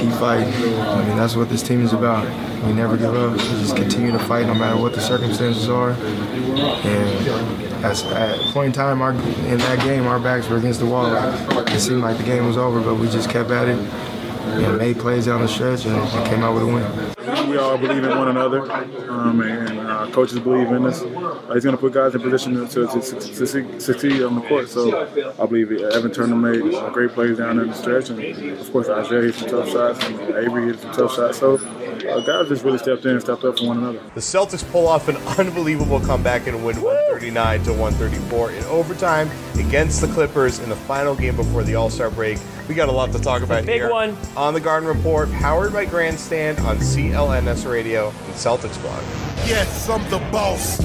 keep fighting. I mean, that's what this team is about. We never give up. We just continue to fight no matter what the circumstances are. And at a point in time, our, in that game, our backs were against the wall. It seemed like the game was over, but we just kept at it and made plays down the stretch and, and came out with a win. We all believe in one another, um, and uh, coaches believe in us. Uh, he's going to put guys in position to, to, to, succeed, succeed on the court. So I believe Evan Turner made uh, great plays down in the stretch, and of course Isaiah hit some tough shots, and Avery hit some tough shots. So uh, guys just really stepped in and stepped up for one another. The Celtics pull off an unbelievable comeback and win 139 to 134 in overtime against the Clippers in the final game before the All Star break. We got a lot to talk about here. big here. one. On the Garden Report, powered by Grandstand on CLNS Radio and Celtics blog. Yes, I'm the boss.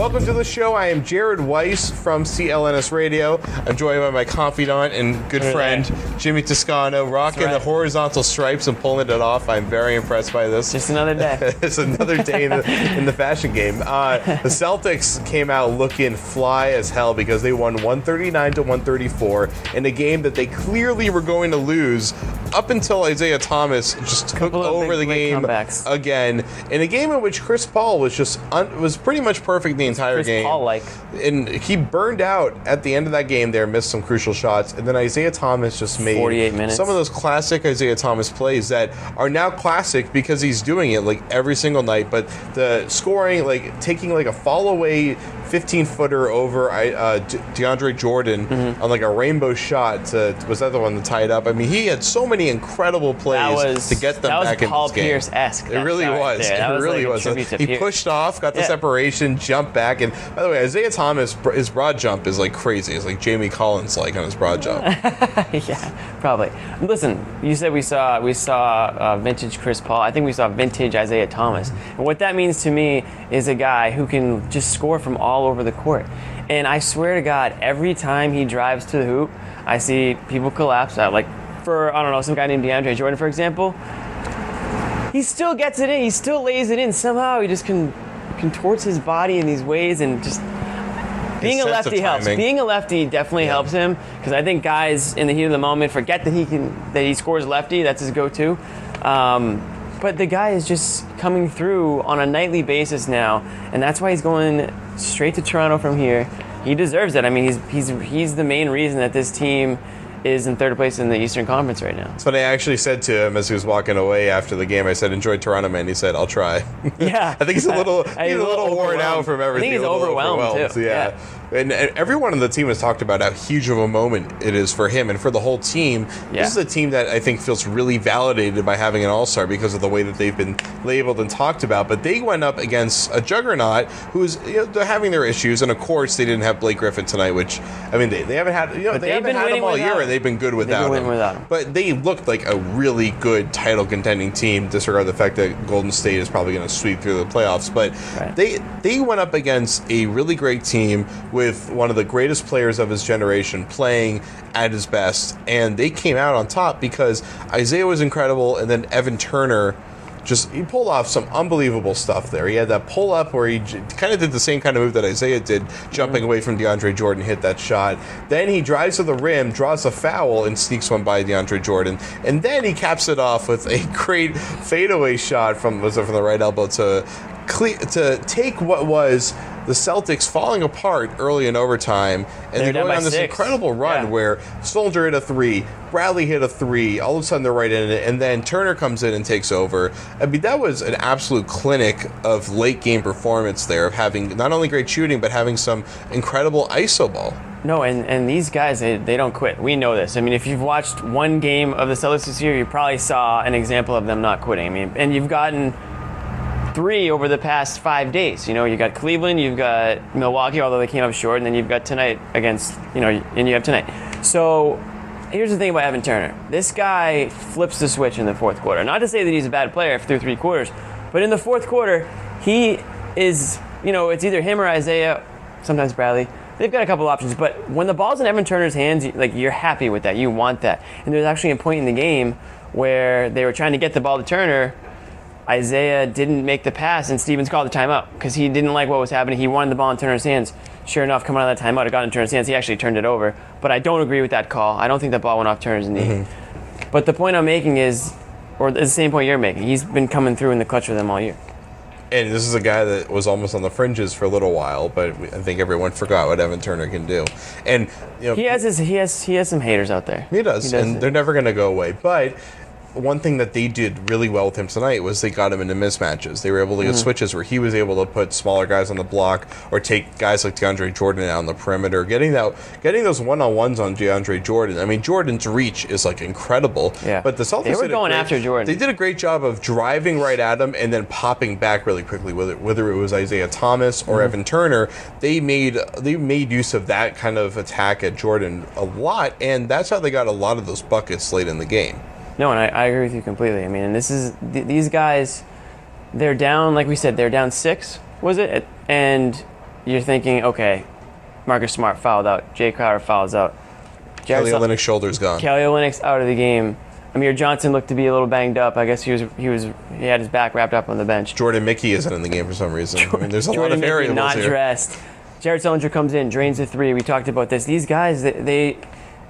Welcome to the show. I am Jared Weiss from CLNS Radio. I'm joined by my confidant and good friend Jimmy Toscano, rocking right. the horizontal stripes and pulling it off. I'm very impressed by this. Just another day. it's another day in the, in the fashion game. Uh, the Celtics came out looking fly as hell because they won 139 to 134 in a game that they clearly were going to lose up until Isaiah Thomas just took over the game comebacks. again in a game in which Chris Paul was just un- was pretty much perfect the entire Chris game. Paul-like. and he burned out at the end of that game. There, missed some crucial shots, and then Isaiah Thomas just made 48 minutes. some of those classic Isaiah Thomas plays that are now classic because he's doing it like every single night. But the scoring, like taking like a fall away 15 footer over uh, De- DeAndre Jordan Mm-hmm. on like a rainbow shot. To, was that the one that tied up? I mean, he had so many incredible plays was to get them back in Paul this game. Pierce-esque. It that really was. It really was. He Pierce. pushed off, got the Yeah. separation, jumped back, and by the way, Isaiah Thomas, his broad jump is like crazy. It's like Jamie Collins like on his broad jump. yeah, probably. Listen, you said we saw we saw uh, vintage Chris Paul. I think we saw vintage Isaiah Thomas. And what that means to me is a guy who can just score from all over the court. And I swear to God, every time he drives to the hoop, I see people collapse. Uh, like for I don't know some guy named DeAndre Jordan, for example. He still gets it in. He still lays it in. Somehow he just can contorts his body in these ways and just being a lefty helps. Being a lefty definitely Yeah. helps him because I think guys in the heat of the moment forget that he can that he scores lefty. That's his go-to. Um, but the guy is just coming through on a nightly basis now, and that's why he's going straight to Toronto from here. He deserves it. I mean, he's he's he's the main reason that this team is in third place in the Eastern Conference right now. So I actually said to him as he was walking away after the game, I said, "Enjoy Toronto, man." He said, "I'll try." Yeah, I think he's a little, I- he's a little worn out overwhelmed. from I everything. think he's a little overwhelmed, too. Yeah. And, and everyone on the team has talked about how huge of a moment it is for him and for the whole team. Yeah. This is a team that I think feels really validated by having an All Star because of the way that they've been labeled and talked about. But they went up against a juggernaut who's you know, they're having their issues, and of course they didn't have Blake Griffin tonight, which I mean they, they haven't had you know But they haven't been had him all year, him. and they've been good been without him. without him. But they looked like a really good title contending team. Disregard the fact that Golden State is probably going to sweep through the playoffs, but Right. they they went up against a really great team with one of the greatest players of his generation playing at his best, and they came out on top because Isaiah was incredible, and then Evan Turner. Just he pulled off some unbelievable stuff there. He had that pull up where he kind of did the same kind of move that Isaiah did, jumping away from DeAndre Jordan, hit that shot. Then he drives to the rim, draws a foul, and sneaks one by DeAndre Jordan. And then he caps it off with a great fadeaway shot from was it from the right elbow to to take what was the Celtics falling apart early in overtime, and They're they're going on this six. incredible run Yeah. where Soldier hit a three, Bradley hit a three, all of a sudden they're right in it, and then Turner comes in and takes over. I mean, that was an absolute clinic of late game performance there, of having not only great shooting, but having some incredible ISO ball. No, and, and these guys, they, they don't quit. We know this. I mean, if you've watched one game of the Celtics this year, you probably saw an example of them not quitting. I mean, and you've gotten three over the past five days. You know, you got Cleveland, you've got Milwaukee, although they came up short, and then you've got tonight against, you know, and you have tonight. So here's the thing about Evan Turner. This guy flips the switch in the fourth quarter. Not to say that he's a bad player through three quarters, but in the fourth quarter, he is, you know, it's either him or Isaiah, sometimes Bradley. They've got a couple options, but when the ball's in Evan Turner's hands, like you're happy with that. You want that. And there's actually a point in the game where they were trying to get the ball to Turner. Isaiah didn't make the pass, and Stevens called the timeout because he didn't like what was happening. He wanted the ball in Turner's hands. Sure enough, coming out of that timeout, it got in Turner's hands. He actually turned it over. But I don't agree with that call. I don't think that ball went off Turner's knee. Mm-hmm. But the point I'm making is, or the same point you're making. He's been coming through in the clutch for them all year. And this is a guy that was almost on the fringes for a little while, but I think everyone forgot what Evan Turner can do. And you know, He has his, he has he has some haters out there. He does, and it. they're never going to go away. But one thing that they did really well with him tonight was they got him into mismatches. They were able to get Mhm. switches where he was able to put smaller guys on the block or take guys like DeAndre Jordan out on the perimeter. Getting that, getting those one on ones on DeAndre Jordan. I mean, Jordan's reach is like incredible. Yeah. But the Celtics They were going great- after Jordan. They did a great job of driving right at him and then popping back really quickly. Whether whether it was Isaiah Thomas or Mhm. Evan Turner, they made they made use of that kind of attack at Jordan a lot, and that's how they got a lot of those buckets late in the game. No, and I, I agree with you completely. I mean, and this is th- these guys, they're down. Like we said, they're down six. Was it? And you're thinking, okay, Marcus Smart fouled out. Jay Crowder fouls out. Kelly Sol- Olynyk's shoulder's gone. Kelly Olynyk's out of the game. Amir Johnson looked to be a little banged up. I guess he was he was he had his back wrapped up on the bench. Jordan Mickey isn't in the game for some reason. I mean, there's a lot Jordan of Mickey variables not here. dressed. Jared Sullinger comes in, drains the three. We talked about this. These guys, they, they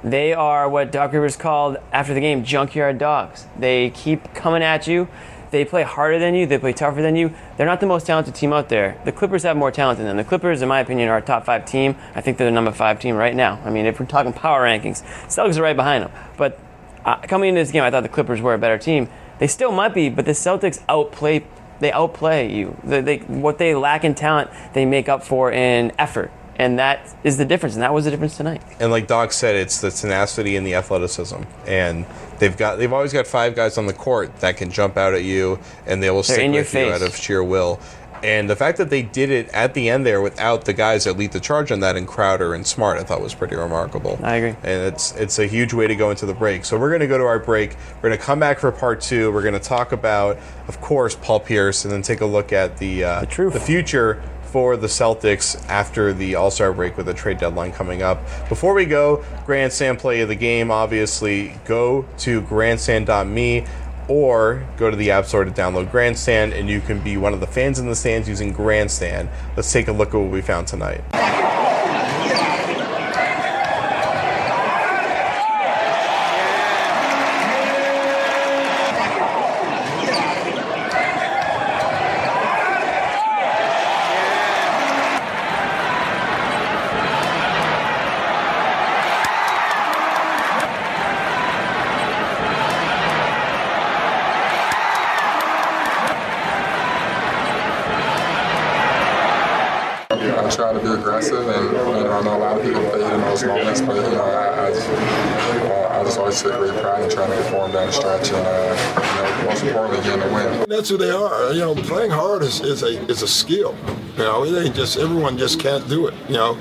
they are what Doc Rivers called after the game junkyard dogs. They keep coming at you. They play harder than you. They play tougher than you. They're not the most talented team out there. The Clippers have more talent than them. The Clippers, in my opinion, are a top five team. I think they're the number five team right now. I mean, if we're talking power rankings, Celtics are right behind them. But uh, coming into this game, I thought the Clippers were a better team. They still might be, but the Celtics outplay. They outplay you. They, they, what they lack in talent, they make up for in effort, and that is the difference. And that was the difference tonight. And like Doc said, it's the tenacity and the athleticism, and they've got they've always got five guys on the court that can jump out at you, and they will They're stick with you out of sheer will. And the fact that they did it at the end there without the guys that lead the charge on that and Crowder and Smart, I thought was pretty remarkable. I agree. And it's it's a huge way to go into the break. So we're going to go to our break. We're going to come back for part two. We're going to talk about, of course, Paul Pierce, and then take a look at the uh, the, future for the Celtics after the All Star break with the trade deadline coming up. Before we go, Grandstand play of the game. Obviously, go to grandstand.me or go to the App Store to download Grandstand, and you can be one of the fans in the stands using Grandstand. Let's take a look at what we found tonight. I try to be aggressive, and you know, I know a lot of people fade in those moments, but you know, I, I, just, uh, I just always take great pride in trying to perform down the stretch, and uh, you know, most importantly, getting a win. That's who they are. You know, playing hard is, a is a skill. You know, it ain't just everyone just can't do it. You know,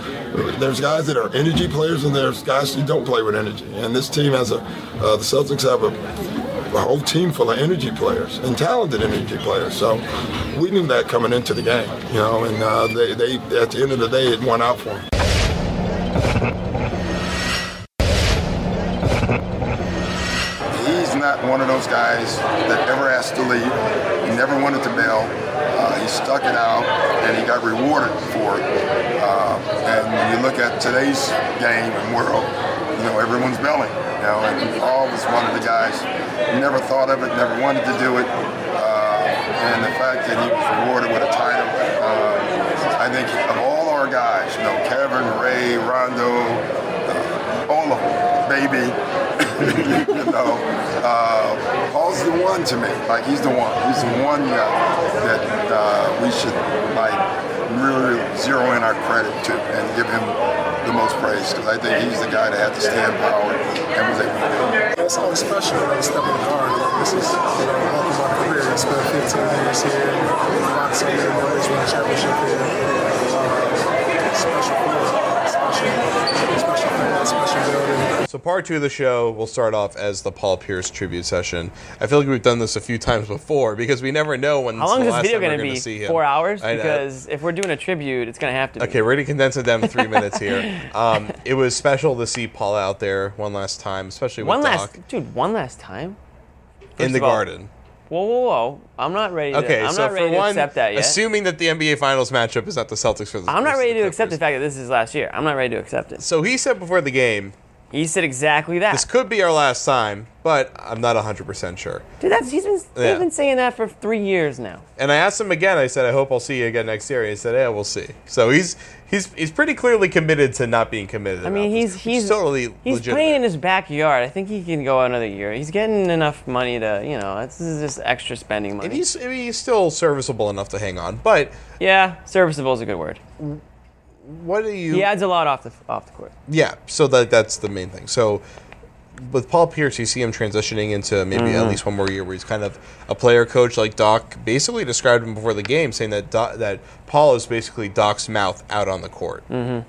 there's guys that are energy players and there's guys who don't play with energy. And this team has a uh, the Celtics have a, a whole team full of energy players and talented energy players. So we knew that coming into the game. You know, and uh, they they at the end of the day it won out for them. Today's game and world, you know everyone's bailing. You know, and Paul was one of the guys never thought of it, never wanted to do it. Uh, and the fact that he was rewarded with a title, uh, I think of all our guys. You know, Kevin, Ray, Rondo, uh, all of them, baby. you know, uh, Paul's the one to me. Like he's the one. He's the one guy that uh, we should like really zero in our credit to and give him the most praise because I think he's the guy that had the stand power and was able to do it. It's always special when you step in the guard. This is you know, my career. I spent 15 years here, of years, always won a championship here. Uh, special special, special. So part two of the show will start off as the Paul Pierce tribute session. I feel like we've done this a few times before because we never know when How long the is this video going to be? see him. Four hours? I. Because if we're doing a tribute, it's going to have to be. Okay, we're gonna condense it down to three minutes here. Um, it was special to see Paul out there one last time, especially with One Doc last, dude, one last time. in the all- Garden. Whoa, whoa, whoa! I'm not ready. To, Okay, I'm so not ready for to one, accept that yet. assuming that the NBA Finals matchup is not the Celtics for the I'm not ready to accept the fact that this is last year. I'm not ready to accept it. So he said before the game, He said exactly that. this could be our last time, but I'm not 100% sure. Dude, that's he's been Yeah. he's been saying that for three years now. And I asked him again. I said, "I hope I'll see you again next year." And he said, "Yeah, we'll see." So he's he's he's pretty clearly committed to not being committed. I mean, he's this, he's totally he's legitimate. playing in his backyard. I think he can go another year. He's getting enough money to you know. This is just extra spending money. And he's I mean, he's still serviceable enough to hang on. But yeah, serviceable is a good word. What do you? He adds a lot off the off the court. Yeah, so that that's the main thing. So with Paul Pierce, you see him transitioning into maybe at Mhm. least one more year where he's kind of a player coach like Doc basically described him before the game, saying that Doc, that Paul is basically Doc's mouth out on the court. Mm-hmm.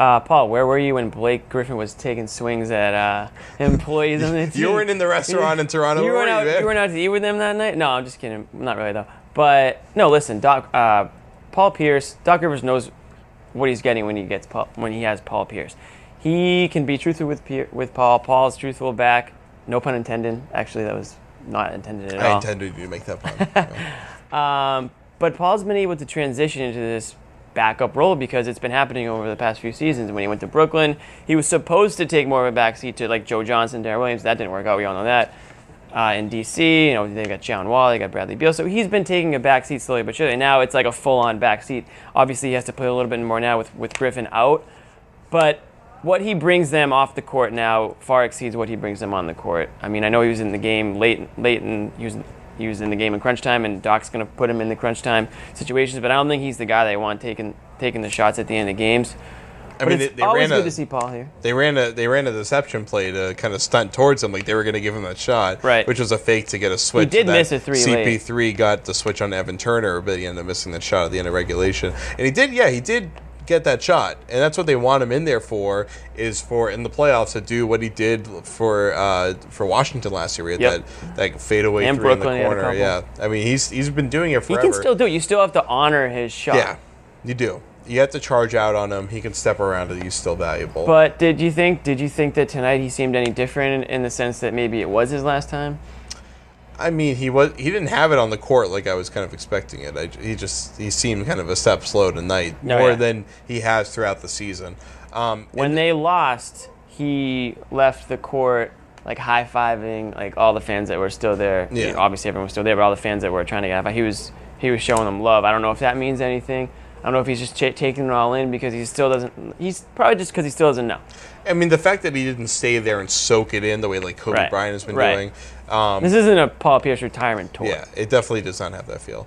Uh, Paul, where were you when Blake Griffin was taking swings at uh, employees on the team? You weren't in the restaurant in Toronto, You were weren't out. man? You weren't out to eat with them that night. No, I'm just kidding. Not really though. But no, listen, Doc. Uh, Paul Pierce. Doc Rivers knows what he's getting when he gets Paul, when he has Paul Pierce. He can be truthful with Pier- with Paul. Paul's truthful back. No pun intended. Actually, that was not intended at I all. intended you to make that pun. Um, but Paul's been able to transition into this backup role because it's been happening over the past few seasons. When he went to Brooklyn, he was supposed to take more of a backseat to like Joe Johnson, Darren Williams. That didn't work out. We all know that. Uh, in DC, you know, they got John Wall, they got Bradley Beal. So he's been taking a backseat slowly but surely. Now it's like a full-on backseat. Obviously, he has to play a little bit more now with, with Griffin out. But what he brings them off the court now far exceeds what he brings them on the court. I mean, I know he was in the game late, late, and he was, he was in the game in crunch time, and Doc's going to put him in the crunch time situations. But I don't think he's the guy they want taking taking the shots at the end of games. I But mean, it's they, they always ran good a, to see Paul here. They ran a they ran a deception play to kind of stunt towards him, like they were going to give him that shot, right? Which was a fake to get a switch. did miss a three. CP3 got the switch on Evan Turner, but he ended up missing that shot at the end of regulation. And he did, yeah, he did get that shot, and that's what they want him in there for. Is for in the playoffs to do what he did for uh, for Washington last year. He had Yep. that that fadeaway And three Brooklyn, in the corner. Yeah. I mean he's he's been doing it forever. He can still do it. You still have to honor his shot. Yeah, you do. You have to charge out on him. He can step around it. He's still valuable. But did you think did you think that tonight he seemed any different in, in the sense that maybe it was his last time? I mean, he was he didn't have it on the court like I was kind of expecting it. I, he just he seemed kind of a step slow tonight, Oh, more yeah. than he has throughout the season. Um, When they lost, he left the court like high fiving like all the fans that were still there. You Yeah. know, obviously everyone was still there, but all the fans that were trying to get high five, he was he was showing them love. I don't know if that means anything. I don't know if he's just ch- taking it all in because he still doesn't. He's probably just because he still doesn't know. I mean, the fact that he didn't stay there and soak it in the way like Kobe Right. Bryant has been Right. doing. Um, this isn't a Paul Pierce retirement tour. Yeah, it definitely does not have that feel.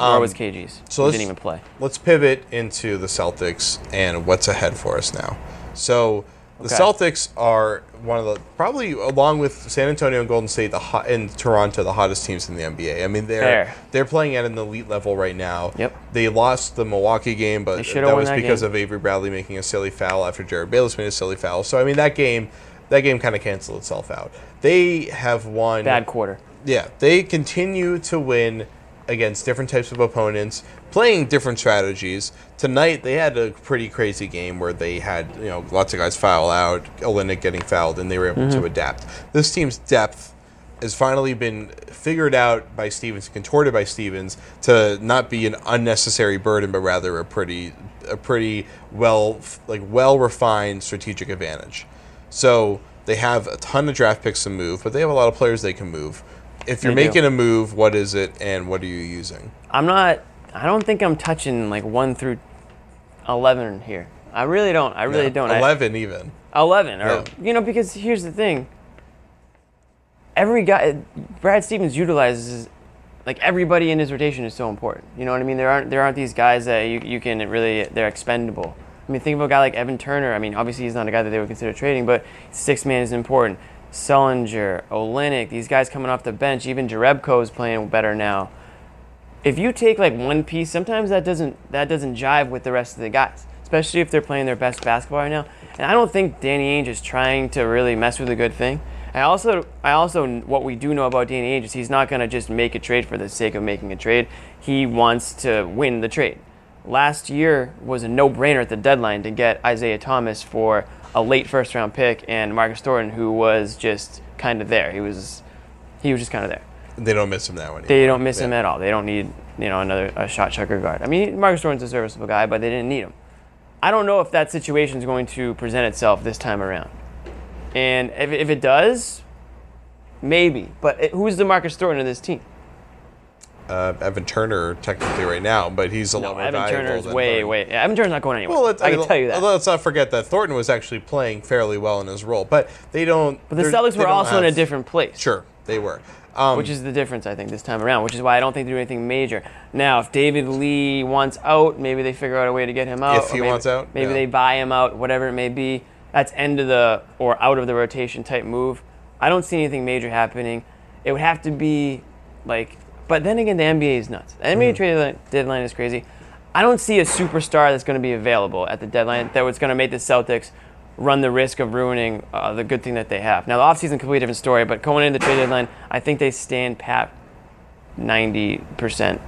Nor was KG's. So He let's, didn't even play. Let's pivot into the Celtics and what's ahead for us now. So the Okay. Celtics are one of the probably along with San Antonio and Golden State, the hot, and Toronto, the hottest teams in the NBA. I mean, they're Fair. they're playing at an elite level right now. Yep. They lost the Milwaukee game, but that was that because game. of Avery Bradley making a silly foul after Jared Bayless made a silly foul. So I mean, that game, that game kind of canceled itself out. They have won Bad quarter. yeah, they continue to win against different types of opponents, playing different strategies. Tonight they had a pretty crazy game where they had you know lots of guys foul out, Olenek getting fouled, and they were able to Mhm. adapt. This team's depth has finally been figured out by Stevens, contorted by Stevens, to not be an unnecessary burden, but rather a pretty a pretty well like well refined strategic advantage. So they have a ton of draft picks to move, but they have a lot of players they can move. If you're They do. making a move, what is it and what are you using? I'm not. I don't think I'm touching like one through. 11 here. I really don't. I really Yeah, don't. I- 11 even. 11 or Yeah. you know because here's the thing every guy brad stevens utilizes like everybody in his rotation is so important you know what i mean there aren't there aren't these guys that you, you can really they're expendable i mean think of a guy like evan turner i mean obviously he's not a guy that they would consider trading but six man is important Sullinger, Olenek, these guys coming off the bench, even Jarebko is playing better now. If you take like one piece, sometimes that doesn't that doesn't jive with the rest of the guys, especially if they're playing their best basketball right now. And I don't think Danny Ainge is trying to really mess with a good thing. I also, I also, what we do know about Danny Ainge is he's not going to just make a trade for the sake of making a trade. He wants to win the trade. Last year was a no-brainer at the deadline to get Isaiah Thomas for a late first-round pick and Marcus Thornton, who was just kind of there. He was, he was just kind of there. They don't miss him now anymore. They don't miss him at all. They don't need you know another a shot checker guard. I mean, Marcus Thornton's a serviceable guy, but they didn't need him. I don't know if that situation is going to present itself this time around. And if, if it does, maybe. But it, who's the Marcus Thornton of this team? Uh, Evan Turner, technically, right now, but he's a lot more Evan valuable Turner's than way, Thornton. way. yeah, Evan Turner's not going anywhere. Well, let's, I can mean, tell you that. Let's not forget that Thornton was actually playing fairly well in his role, but they don't. But the Celtics were also in a different place. Sure, they were. Um, which is the difference, I think, this time around. Which is why I don't think they do anything major. Now, if David Lee wants out, maybe they figure out a way to get him out. If he maybe, wants out, maybe yeah. they buy him out, whatever it may be. That's end of the or out of the rotation type move. I don't see anything major happening. It would have to be like, but then again, the NBA is nuts. The NBA Mhm. trade deadline- deadline is crazy. I don't see a superstar that's going to be available at the deadline that was going to make the Celtics run the risk of ruining uh, the good thing that they have. Now, the offseason, completely different story, but going into the trade deadline, I think they stand pat 90%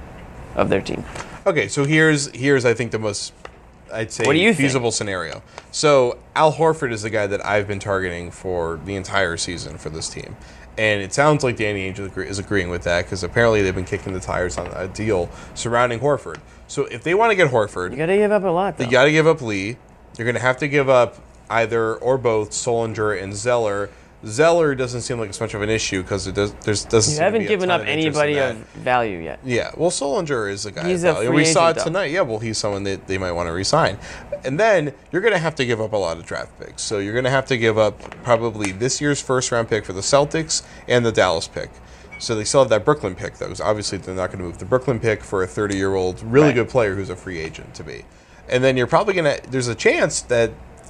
of their team. Okay, so here's here's I think the most I'd say What do you think? feasible scenario. So Al Horford is the guy that I've been targeting for the entire season for this team. And it sounds like Danny Ainge is agreeing with that because apparently they've been kicking the tires on a deal surrounding Horford. So if they want to get Horford, You got to give up a lot, though. they got to give up Lee. You're going to have to give up either or both Solinger and Zeller. Zeller doesn't seem like it's much of an issue because it does, there's doesn't. You haven't given up of anybody of value yet. Yeah, well, Solinger is a guy. He's of a free we saw it agent, though. tonight. Yeah, well, he's someone that they might want to resign. And then you're going to have to give up a lot of draft picks. So you're going to have to give up probably this year's first round pick for the Celtics and the Dallas pick. So they still have that Brooklyn pick, though. 'cause obviously, they're not going to move the Brooklyn pick for a 30 year old, really Right. good player who's a free agent to be. And then you're probably going to. There's a chance that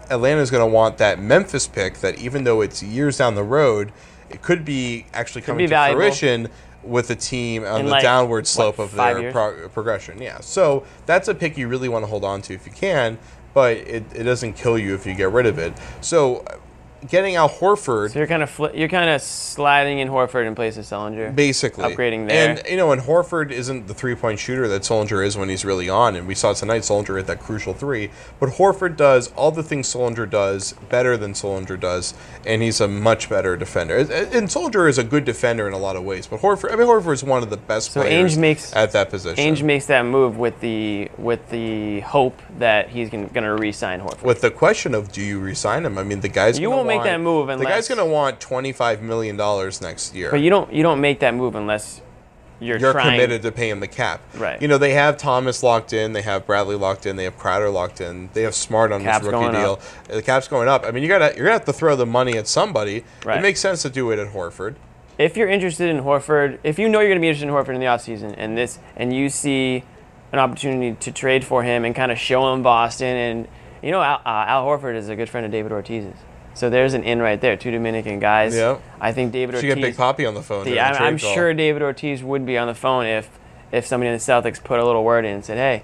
Atlanta's going to want that Memphis pick. That even though it's years down the road, it could be actually coming be to valuable. fruition with the team on In the like, downward what, slope of their pro- progression. Yeah. So that's a pick you really want to hold on to if you can, but it, it doesn't kill you if you get rid of it. So getting Al Horford. So you're kind of fli you're kind of sliding in Horford in place of Sellinger. Basically, upgrading there. and you know, and Horford isn't the three-point shooter that Solinger is when he's really on, and we saw tonight Solinger hit that crucial three. But Horford does all the things Solinger does better than Solinger does, and he's a much better defender. And Solinger is a good defender in a lot of ways, but Horford, I mean, Horford is one of the best So players Ainge makes at that position. Ainge makes that move with the with the hope that he's going to re-sign Horford. with the question of do you resign him? I mean, the guy's You won't make want- that move unless the guy's going to want twenty-five million dollars next year. But you don't you don't make that move unless you're, you're committed to paying the cap. Right. You know, they have Thomas locked in, they have Bradley locked in, they have Crowder locked in, they have Smart on Cap's this rookie deal. up. The cap's going up. I mean, you gotta you're gonna have to throw the money at somebody. Right. It makes sense to do it at Horford. if you're interested in Horford, if you know you're going to be interested in Horford in the offseason and this and you see an opportunity to trade for him and kind of show him Boston and you know Al, uh, Al Horford is a good friend of David Ortiz's. So there's an in right there, two Dominican guys. Yeah. I think David Ortiz get Big Poppy on the phone. The- I'm, I'm sure David Ortiz would be on the phone if if somebody in the Celtics put a little word in and said, "Hey,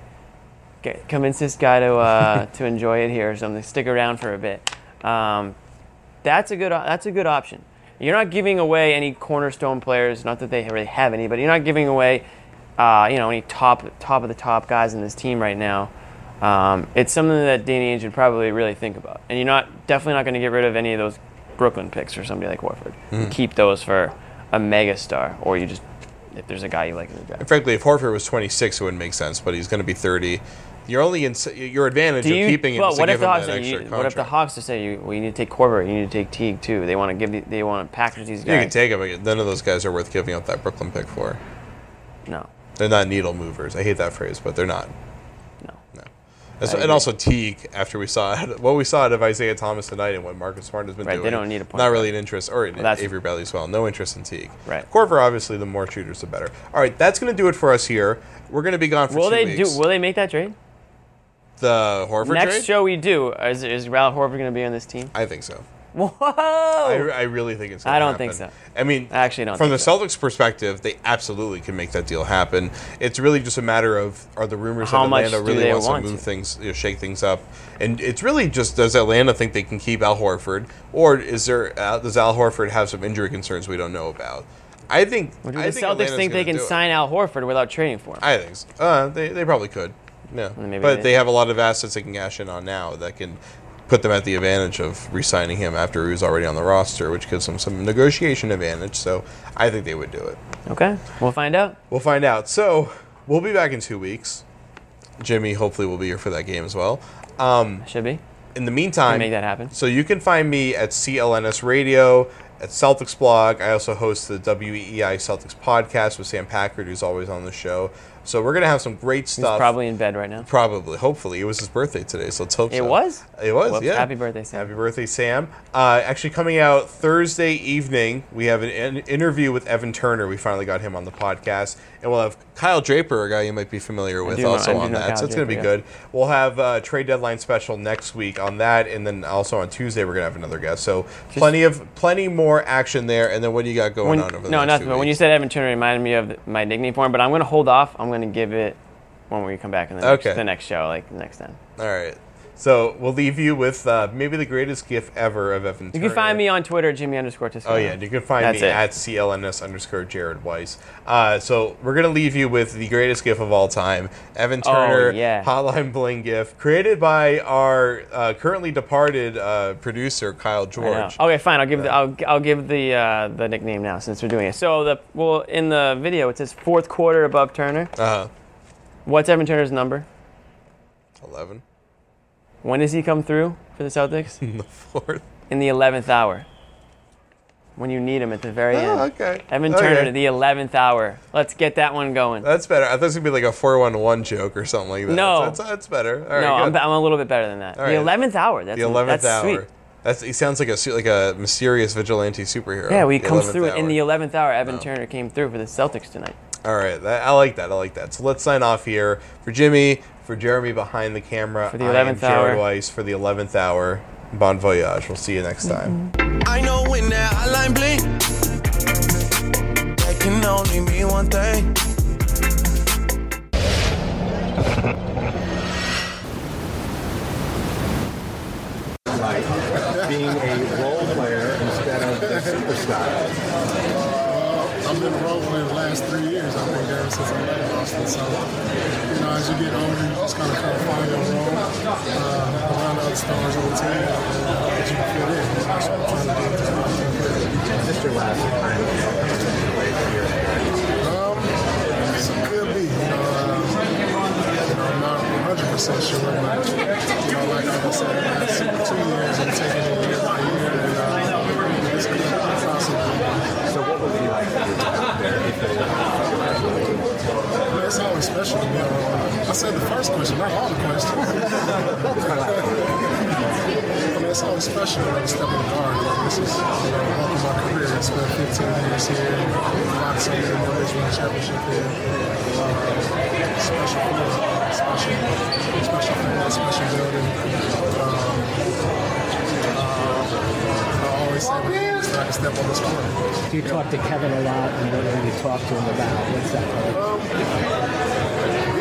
get, convince this guy to uh, to enjoy it here or something. Stick around for a bit." Um, that's a good that's a good option. You're not giving away any cornerstone players. Not that they really have any, but you're not giving away, uh, you know, any top top of the top guys in this team right now. Um, it's something that Danny Ainge would probably really think about, and you're not definitely not going to get rid of any of those Brooklyn picks for somebody like Horford. You Mhm. keep those for a mega star, or you just if there's a guy you like in the draft. And frankly, if Horford was 26, it wouldn't make sense, but he's going to be 30. You're only in your advantage you, of keeping him well, is what to if the Hawks that say extra you, what if the Hawks say you, well, you need to take Corbett, you need to take Teague too. They want to give the, they want to package these guys. you can take them, but none of those guys are worth giving up that Brooklyn pick for. No. They're not needle movers. I hate that phrase, but they're not. And agree. also Teague after we saw what we saw out of Isaiah Thomas tonight and what Marcus Smart has been Right, they don't need a point Not really an interest, or Well, that's- Avery Bradley as well. No interest in Teague. Right. Corver, obviously, the more shooters, the better. All right, that's going to do it for us here. We're going to be gone for Will two they weeks. do? Will they make that trade? the Horford Next trade? show we do is is Ralph Horford going to be on this team? I think so. Whoa! I, I really think it's. Gonna I don't happen. think so. I mean, I actually don't From the so. Celtics' perspective, they absolutely can make that deal happen. It's really just a matter of are the rumors How that Atlanta really wants want to move to? things, you know, shake things up, and it's really just does Atlanta think they can keep Al Horford, or is there uh, does Al Horford have some injury concerns we don't know about? I think. Or do I the think Celtics Atlanta's think they can sign Al Horford without trading for him? I think so. Uh, they, they probably could. Yeah. but they- they have a lot of assets they can cash in on now that can put them at the advantage of re-signing him after he was already on the roster, which gives them some negotiation advantage. So I think they would do it. Okay, we'll find out. We'll find out. So we'll be back in two weeks. Jimmy hopefully will be here for that game as well. Um, Should be. In the meantime, make that happen. So you can find me at CLNS Radio, at Celtics Blog. I also host the WEI Celtics podcast with Sam Packard, who's always on the show. So we're gonna have some great He's stuff. probably in bed right now. Probably, hopefully, it was his birthday today, so let's hope It so. was? It was. Whoops, yeah. happy birthday, Sam. Happy birthday, Sam. Uh, actually, coming out Thursday evening, we have an, an interview with Evan Turner. We finally got him on the podcast, and we'll have Kyle Draper, a guy you might be familiar with, do know- also on that. Kyle so it's going to be good. We'll have a trade deadline special next week on that, and then also on Tuesday we're going to have another guest. So plenty of plenty more action there. And then what do you got going When- on over the no, next nothing. But when you said Evan Turner, it reminded me of my nickname for him. But I'm going to hold off. I'm going to give it when we come back in the next, Okay. the next show, like next time. All right. So we'll leave you with uh, maybe the greatest gif ever of Evan You Turner. can find me on Twitter, Jimmy underscore Toscano. Oh yeah, you can find That's me it. at CLNS underscore Jared Weiss. Uh, so we're gonna leave you with the greatest GIF of all time, Evan Oh, Turner yeah. Hotline Bling GIF, created by our uh, currently departed uh, producer Kyle George. Okay, fine. I'll give the I'll, I'll give the uh, the nickname now since we're doing it. So the well in the video it says fourth quarter above Turner. Uh, What's Evan Turner's number? Eleven. When does he come through for the Celtics? In the fourth. In the eleventh hour. When you need him at the very oh, end. Oh, okay. Evan Okay. Turner, the eleventh hour. Let's get that one going. That's better. I thought it was gonna be like a four one one joke or something like that. No. that's, that's better. All right, no, I'm. I'm a little bit better than that. All the right. eleventh hour. That's the eleventh that's hour. Sweet. That's he sounds like a like a mysterious vigilante superhero. Yeah, we The comes through hour. in the eleventh hour. Evan No. Turner came through for the Celtics tonight. All right, that, I like that. I like that. So let's sign off here for Jimmy, for Jeremy behind the camera, For the I am 11th Jared hour. Weiss for the eleventh hour. Bon voyage. We'll see you next time. I know when that hotline blink, that can only mean one thing. like being a role player instead of the superstar? I've been a role player the last three years, I think, ever since I left Boston. So, you know, as you get older, you just kind of try to find your role uh, around the other stars on the team and uh, fit in. I'm trying to do your last time? Um, so it could be, you know, uh, know, I'm not 100% sure, you know, like I said, the last two years, taking it year by year, and uh, it's good. So what would it be like to be out there if it Yeah, it's always special to me. I said the first question, not all the questions. I mean, it's always special you step in the guard. Like, this is, you know, of my career. I spent 15 years here. Lots of years in the Richmond Championship here. Uh, special feeling, special, special special building. Um, step on this court. Do you talk to Kevin a lot, and what do you talk to him about? What's that like? Um,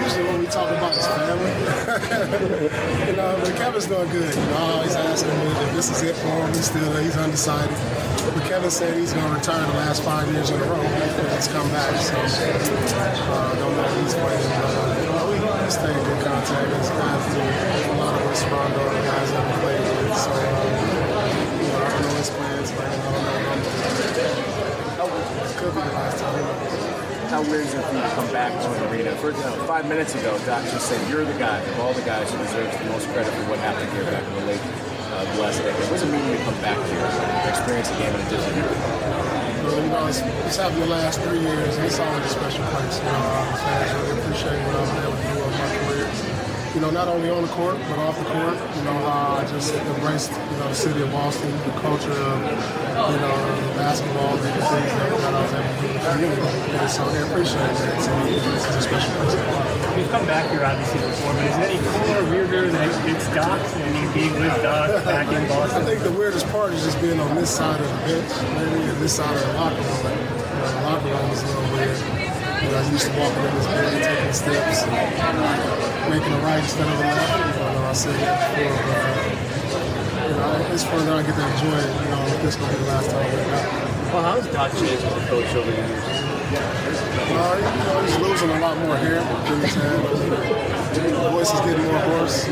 usually when we talk about his family, you know, but Kevin's doing good. You know, I always asking me if this is it for him. He's still he's undecided. But Kevin said he's going to retire the last five years in a row. He's come back, so uh, don't know if he's playing. Uh, we, stay in good contact. He's do a lot of us Rondo, the guys that we played with. So, uh, you know, I don't know his plans, but I don't know. It could the last? How weird is it for you to come back to an arena? For example, five minutes ago, Doc just said you're the guy of all the guys who deserves the most credit for what happened here back in the late uh, last decade. What does it mean to come back here and experience a game in a different you know, it's, it's having the last three years, and it's always a special place. You know, fans really appreciate what I've been able to you know, not only on the court but off the court. You know, how I just embraced, you know, the city of Boston, the culture of, you know, the basketball, the things that, that I was able to do in the community. And so they appreciate that. It's a special place. You've come back here obviously before, but is it any cooler, weirder than it's Doc and you being with Doc back in Boston? I think the weirdest part is just being on this side of the bench, maybe, and this side of the locker room. You know, the locker room is a little weird. You know, I used to walking in this building, taking steps, and making a right instead of a left. You know, I said that before, but uh, you know, it's fun that I get to enjoy it. You know, this will be the last time we're back. Well, how's Doc changed as a coach over the years? Uh, you know, he's losing a lot more hair than he's had. The voice is getting more hoarse.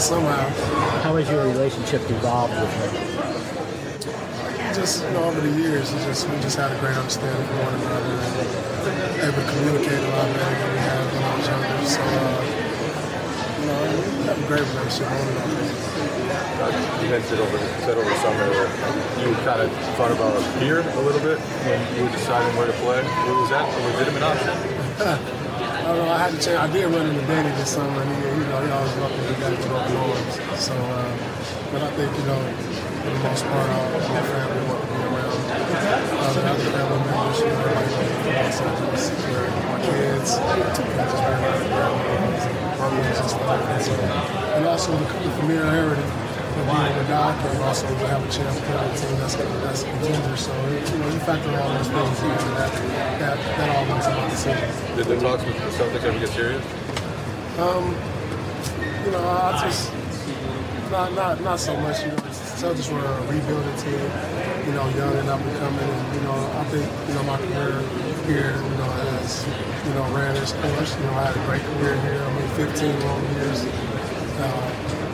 Somehow. How has your relationship evolved with him? Just, you know, over the years, it's just, we just had a great understanding of one another and able to communicate a lot better than we have when I was younger. So, uh, you know, we have a great relationship on and off. You mentioned over said over summer that you kind of thought about a peer a little bit when you were deciding where to play. Was that a legitimate option? I don't know. I had to change. I did run into Danny this summer, and he, you know, he always welcomed me back with open arms. So, uh, but I think, you know, for the most part, all my family wanted me around. Uh, the other family members, you know, like Los Angeles, where my kids, know, just being around the grandmas and brothers and stuff like that. So, and also the, the familiar heritage of being with Doc, and also to have a chance to play on a team that's that's a contender. So, you know, you factor all those things in, and that that that all goes into the decision. Did the talks with the Celtics ever get serious? Um, you know, I just not not not so much. You know, Celtics were a rebuilding team. You know, young and up and coming. And, you know, I think you know my career here, you know, has you know ran its course. You know, I had a great career here. I mean, 15 long years. Uh,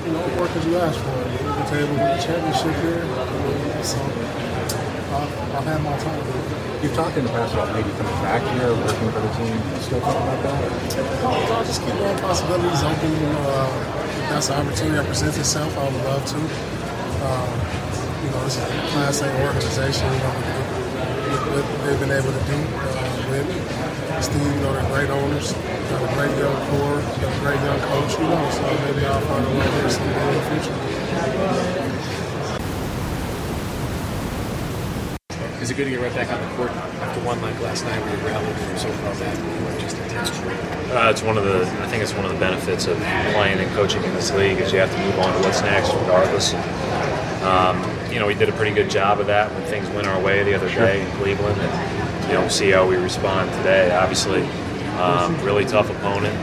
you know, what could you ask for? We was able to win a championship here. So I've, I've had my time. You've talked in the past about maybe coming back here, working for the team. Still talking about that? I'll just keep all possibilities open. You know, uh, if that's an opportunity that presents itself, I would love to. Um, you know, it's a class A organization. You know, what, what they've been able to do uh, with Steve, you know, they're great owners, got a great young core, got a great young coach. You know, so maybe I'll find a way here someday in the future. Is it good to get right back on the court after one like last night where you rallied and so far back and you were just intense? Uh, it's one of the. I think it's one of the benefits of playing and coaching in this league is you have to move on to what's next, regardless. Um, you know, we did a pretty good job of that when things went our way the other day in Cleveland, and you know, see how we respond today. Obviously, um, really tough opponent.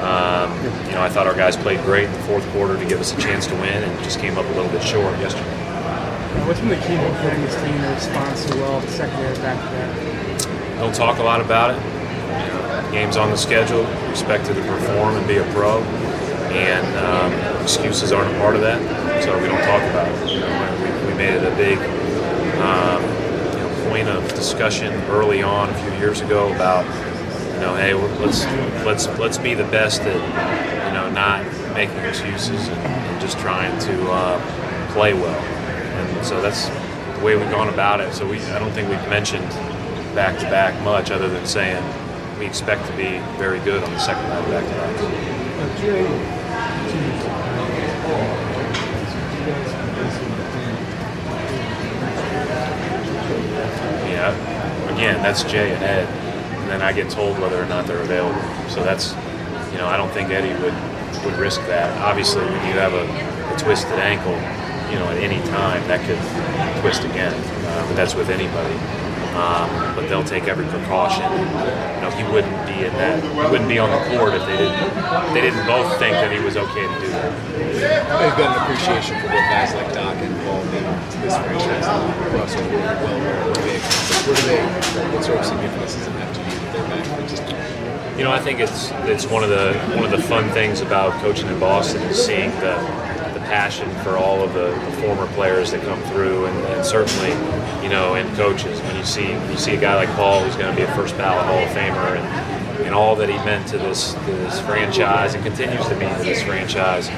Um, you know, I thought our guys played great in the fourth quarter to give us a chance to win, and just came up a little bit short yesterday. What's been the key to putting this team to respond so well the secondary back to back? don't talk a lot about it. You know, game's on the schedule. Expected to perform and be a pro, and um, excuses aren't a part of that. So we don't talk about it. You know, we, we made it a big um, you know, point of discussion early on a few years ago about you know, hey, let's let's let's be the best at you know not making excuses and, and just trying to uh, play well. And so that's the way we've gone about it. So we, I don't think we've mentioned back to back much other than saying we expect to be very good on the second night back to back. Yeah, again, that's Jay and Ed, and then I get told whether or not they're available. So that's, you know, I don't think Eddie would would risk that. Obviously, when you have a, a twisted ankle, you know, at any time that could twist again. Uh, but that's with anybody. Um, but they'll take every precaution. You know, he wouldn't be in that. He wouldn't be on the court if they didn't. They didn't both think that he was okay to do that. They've got an appreciation for what guys like Doc involved in this franchise. Russell, well, were big. What do they? What sort of significance does it have to you that they're back just? You know, I think it's it's one of the one of the fun things about coaching in Boston is seeing the passion for all of the, the former players that come through, and, and certainly, you know, in coaches when you see you see a guy like Paul who's going to be a first ballot Hall of Famer, and, and all that he meant to this to this franchise and continues to mean to this franchise.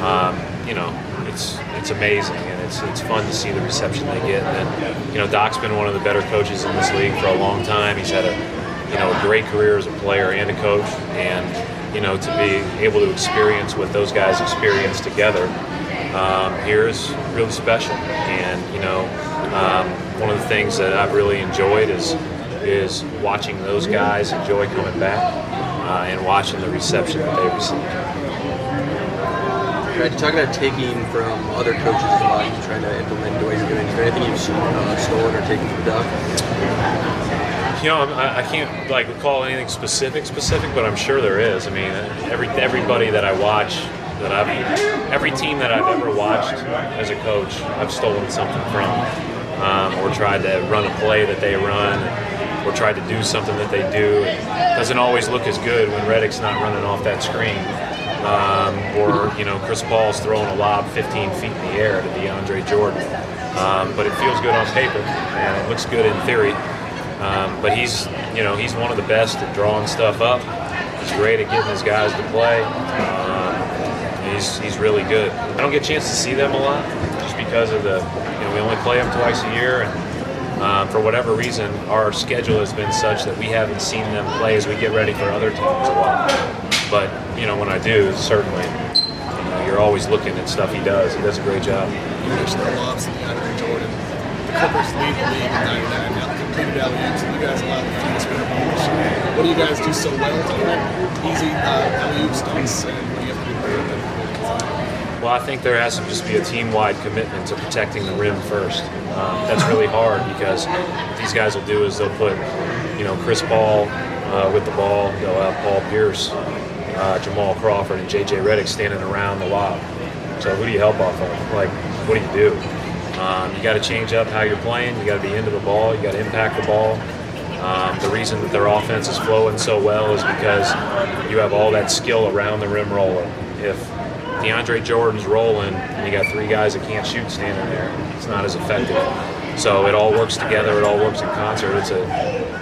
Um, you know, it's it's amazing, and it's it's fun to see the reception they get. And you know, Doc's been one of the better coaches in this league for a long time. He's had a you know a great career as a player and a coach, and you know, to be able to experience what those guys experienced together um, here is really special. And you know, um, one of the things that I've really enjoyed is is watching those guys enjoy coming back uh, and watching the reception that they receive. Brad, you talk about taking from other coaches a lot trying to implement the way you're doing. Is there anything you've uh, stolen or taken from Doc? You know, I, I can't like recall anything specific, specific, but I'm sure there is. I mean, every everybody that I watch, that I've every team that I've ever watched as a coach, I've stolen something from, um, or tried to run a play that they run, or tried to do something that they do. It doesn't always look as good when Redick's not running off that screen. Um, or you know, Chris Paul's throwing a lob 15 feet in the air to DeAndre Jordan, um, but it feels good on paper and it looks good in theory. Um, but he's, you know, he's one of the best at drawing stuff up. He's great at getting his guys to play. He's he's really good. I don't get a chance to see them a lot, just because of the, you know, we only play them twice a year, and um, for whatever reason, our schedule has been such that we haven't seen them play as we get ready for other teams a lot. But you know, when I do, certainly, you know, you're always looking at stuff he does. He does a great job. You mentioned the DeAndre Jordan. The Clippers lead the league in 99 now. Completed alley-oops, you guys allow the. What do you guys do so well to easy uh, alley-oops, dunks, and what do you have to do? Well, I think there has to just be a team-wide commitment to protecting the rim first. Um, that's really hard because what these guys will do is they'll put, you know, Chris Paul uh, with the ball. They'll have Paul Pierce, uh, Jamal Crawford, and J.J. Redick standing around the lob. So who do you help off of? Like, what do you do? Um, you got to change up how you're playing. You got to be into the ball. You got to impact the ball. Um, the reason that their offense is flowing so well is because you have all that skill around the rim roller. If DeAndre Jordan's rolling and you got three guys that can't shoot standing there, it's not as effective. So it all works together. It all works in concert. It's a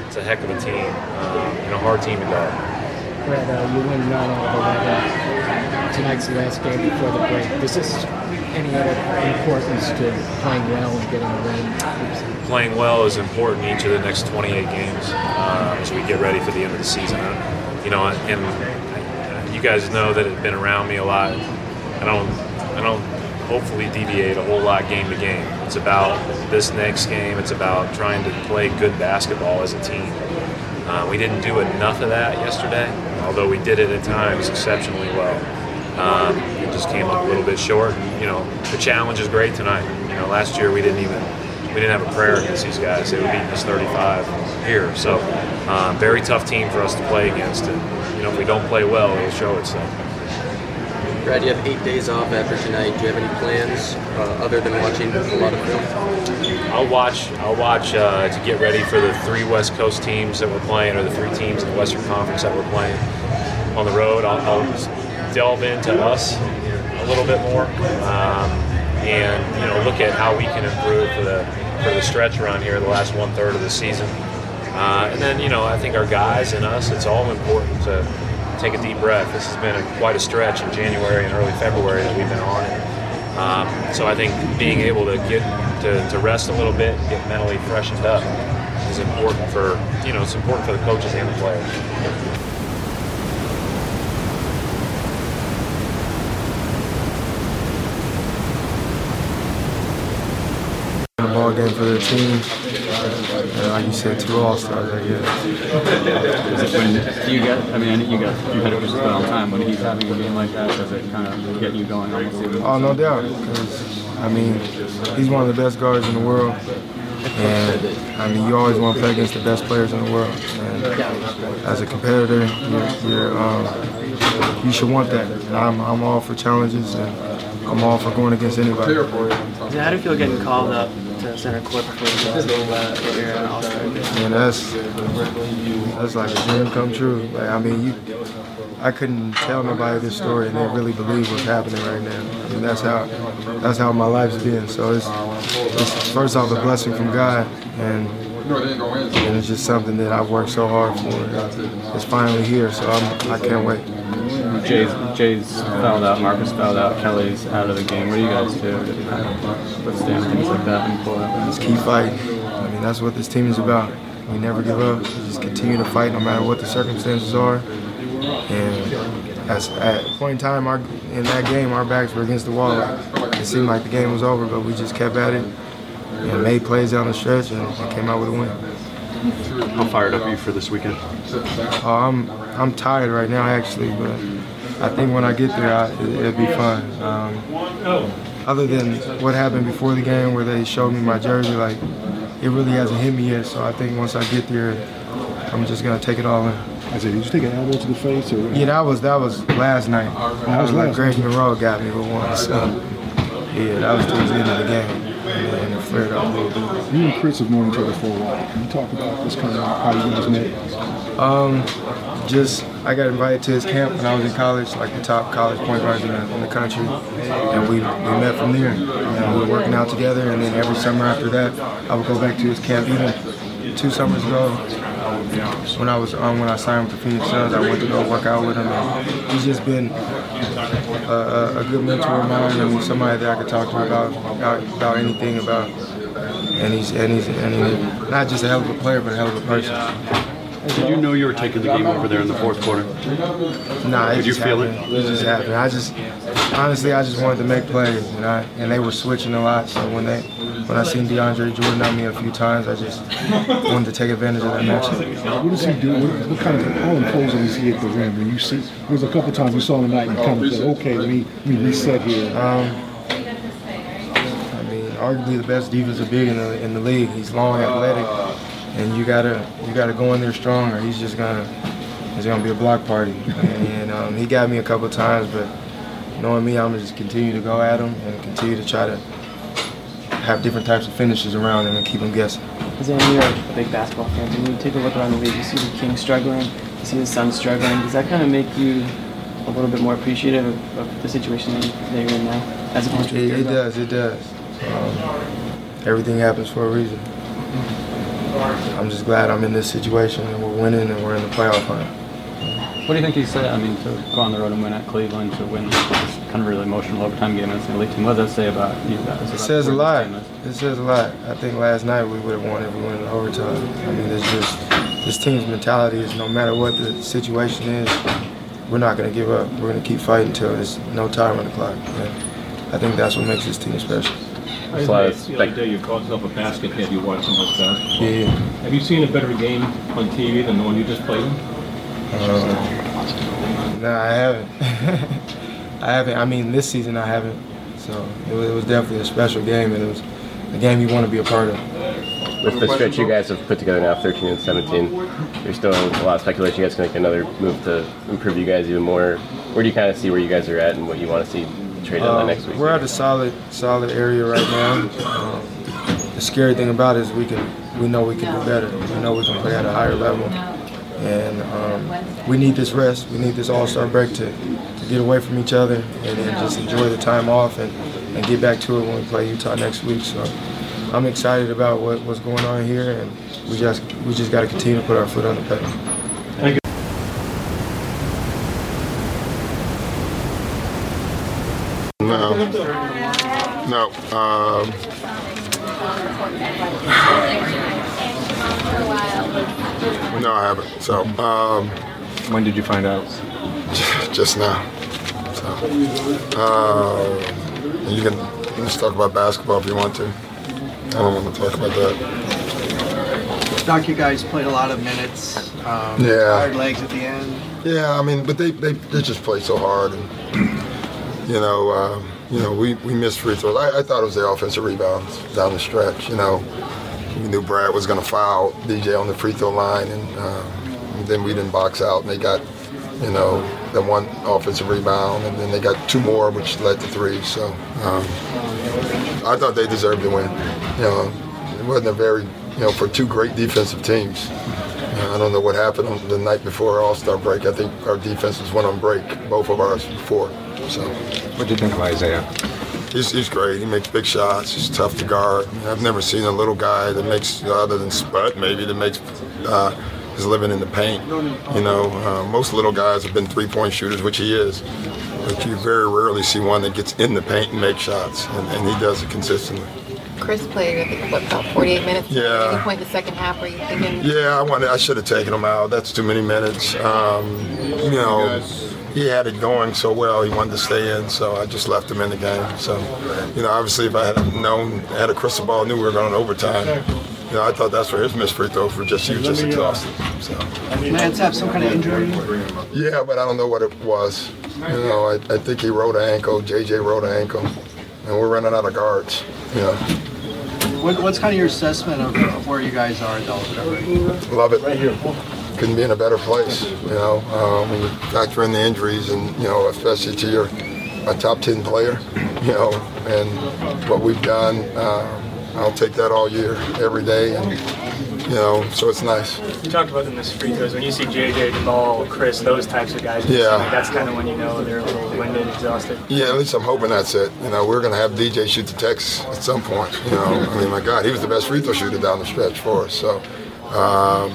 it's a heck of a team um, and a hard team to guard. Brad, uh, you win nine out of eleven. Tonight's the last game before the break. Does this any other importance to playing well and getting a win? Playing well is important each of the next 28 games uh, as we get ready for the end of the season. You know, and you guys know that have been around me a lot. I don't, I don't hopefully deviate a whole lot game to game. It's about this next game. It's about trying to play good basketball as a team. Uh, we didn't do enough of that yesterday, although we did it at times exceptionally well. Um, it just came up a little bit short. You know, the challenge is great tonight. You know, last year we didn't even we didn't have a prayer against these guys. They were beating us 35 here. So, uh, very tough team for us to play against. And you know, if we don't play well, it'll show itself. Brad, you have eight days off after tonight. Do you have any plans uh, other than watching a lot of film? I'll watch. I'll watch uh, to get ready for the three West Coast teams that we're playing, or the three teams in the Western Conference that we're playing on the road. I'll, I'll delve into us a little bit more, um, and you know, look at how we can improve for the for the stretch around here, the last one third of the season. Uh, and then, you know, I think our guys and us, it's all important to take a deep breath. This has been a, quite a stretch in January and early February that we've been on. And, um, so I think being able to get to, to rest a little bit, get mentally freshened up, is important for you know it's important for the coaches and the players. A ball game for the team. And like you said, two All Stars, I guess. When do you get? I mean, you got you had it with all the time. When he's having a game like that, does it kind of get you going almost even? Oh, no doubt. Because I mean, he's one of the best guards in the world. And I mean, you always want to play against the best players in the world. And as a competitor, you're, you're um, you should want that. And I'm, I'm all for challenges, and I'm all for going against anybody. Yeah, how do you feel getting called up center court before you go uh, your All-Star game? And that's that's like a dream come true. Like I mean, you, I couldn't tell nobody this story and they really believe what's happening right now. Mean, that's how that's how my life's been. So it's, it's first off a blessing from God, and and it's just something that I've worked so hard for. It's finally here, so I'm, I can't wait. Jae's, Jae's fouled out, Marcus fouled out, Kelly's out of the game. What do you guys do to kind of withstand things like that and pull out? Just keep fighting. I mean, that's what this team is about. We never give up. We just continue to fight no matter what the circumstances are. And as, at a point in time, our, in that game, our backs were against the wall. It seemed like the game was over, but we just kept at it and made plays down the stretch and, and came out with a win. How fired up are you for this weekend? Oh, I'm I'm tired right now actually, but I think when I get there, I, it, it'll be fun. Um, other than what happened before the game, where they showed me my jersey, like it really hasn't hit me yet. So I think once I get there, I'm just gonna take it all in. I said, did you take an elbow to the face? Or Yeah, that was that was last night. That was like last Greg Monroe got me with one. So yeah, that was towards the end of the game, and it flared up a little bit. You and Chris have known each other for a while. Can you talk about this kind of how you guys met? Um, just I got invited to his camp when I was in college, like the top college point guards in the, in the country, and we, we met from there. Know, we were working out together, and then every summer after that, I would go back to his camp. Even two summers ago, when I was um, when I signed with the Phoenix Suns, I went to go work out with him. And he's just been a, a, a good mentor of mine, and somebody that I could talk to about about, about anything about. And he's and he's and he's not just a hell of a player, but a hell of a person. Did you know you were taking the game over there in the fourth quarter? Nah, it Did you just feel happened. it? It just happened. I just honestly, I just wanted to make plays, and I and they were switching a lot. So when they when I seen DeAndre Jordan on me a few times, I just wanted to take advantage of that matchup. What does he do? What, what kind of how imposing is he at the rim? When you see, there was a couple times we saw him tonight and kind of said, okay, let me let me reset here. Um, I mean, arguably the best defensive big in the in the league. He's long, athletic, and you gotta you gotta go in there strong, or he's just gonna it's gonna be a block party. and um, he got me a couple times, but knowing me, I'm gonna just continue to go at him and continue to try to have different types of finishes around him and keep him guessing. Zane, you're a big basketball fan. When you take a look around the league, you see the Kings struggling, you see the Suns struggling. Does that kind of make you a little bit more appreciative of, of the situation that you- you're in now, as opposed to It, it does, it does. Um, everything happens for a reason. I'm just glad I'm in this situation and we're winning and we're in the playoff hunt. What do you think he said? I mean, to go on the road and win at Cleveland, to win this kind of really emotional overtime game against the elite team. What does that say about you guys? It about says a lot. It says a lot. I think last night we would have won if we went in overtime. I mean, it's just this team's mentality is no matter what the situation is, we're not going to give up. We're going to keep fighting until there's no time on the clock. And I think that's what makes this team special. The other day, you called yourself a basket head. You watched so much basketball. Yeah. Have you seen a better game on TV than the one you just played? Uh, no, I haven't. I haven't. I mean, this season I haven't. So it was, it was definitely a special game, and it was a game you want to be a part of. With the stretch you guys have put together now, 13 and 17, there's still a lot of speculation you guys can make another move to improve you guys even more. Where do you kind of see where you guys are at and what you want to see traded on Um, next week? We're at a solid, solid area right now. Um, the scary thing about it is we can, we know we can do better. We know we can play at a higher level, and um, we need this rest. We need this All-Star break to, to get away from each other and then just enjoy the time off and, and get back to it when we play Utah next week. So I'm excited about what, what's going on here, and we just we just got to continue to put our foot on the pedal. Thank you. No. No. Um, no, I haven't. So. Um, when did you find out? Just now. So. Uh, you can let's talk about basketball if you want to. I don't want to talk about that. Doc, you guys played a lot of minutes. Um, Yeah. Tired legs at the end. Yeah, I mean, but they, they, they just play so hard, and you know, um, you know, we, we missed free throws. I, I thought it was the offensive rebounds down the stretch. You know, we knew Brad was going to foul DJ on the free throw line, and, uh, and then we didn't box out, and they got, you know, the one offensive rebound, and then they got two more, which led to three. So um, I thought they deserved to win. You know, it wasn't a very, you know, for two great defensive teams. I don't know what happened on the night before All Star break. I think our defenses went on break, both of ours before. So, what do you think of Isaiah? He's, he's great. He makes big shots. He's tough to guard. I've never seen a little guy that makes, other than Spud maybe, that makes uh, is living in the paint. You know, uh, most little guys have been three-point shooters, which he is. But you very rarely see one that gets in the paint and makes shots, and, and he does it consistently. Chris played, I think, what, about 48 minutes? Yeah. At any point in the second half, were you thinking? Yeah, I wanted. I should have taken him out. That's too many minutes. Um, you know, he had it going so well. He wanted to stay in, so I just left him in the game. So, you know, obviously, if I had known, had a crystal ball, knew we were going overtime. You know, I thought that's where his missed free throws were just he was just exhausted. So. Lance have some kind of injury? Yeah, but I don't know what it was. You know, I, I think he rolled an ankle. JJ rolled an ankle, and we're running out of guards. You know, What, what's kind of your assessment of, of where you guys are, though? love it. Couldn't be in a better place. You know, uh, when you factor in the injuries, and you know, especially to your a top ten player. You know, and what we've done. Uh, I'll take that all year, every day, and you know, so it's nice. You talked about the missed free throws. When you see JJ, Duvall, Chris, those types of guys, Yeah. that's kind of when you know they're a little winded, exhausted. Yeah, at least I'm hoping that's it. You know, we're going to have DJ shoot the techs at some point. You know, I mean, my God, he was the best free throw shooter down the stretch for us. So, um,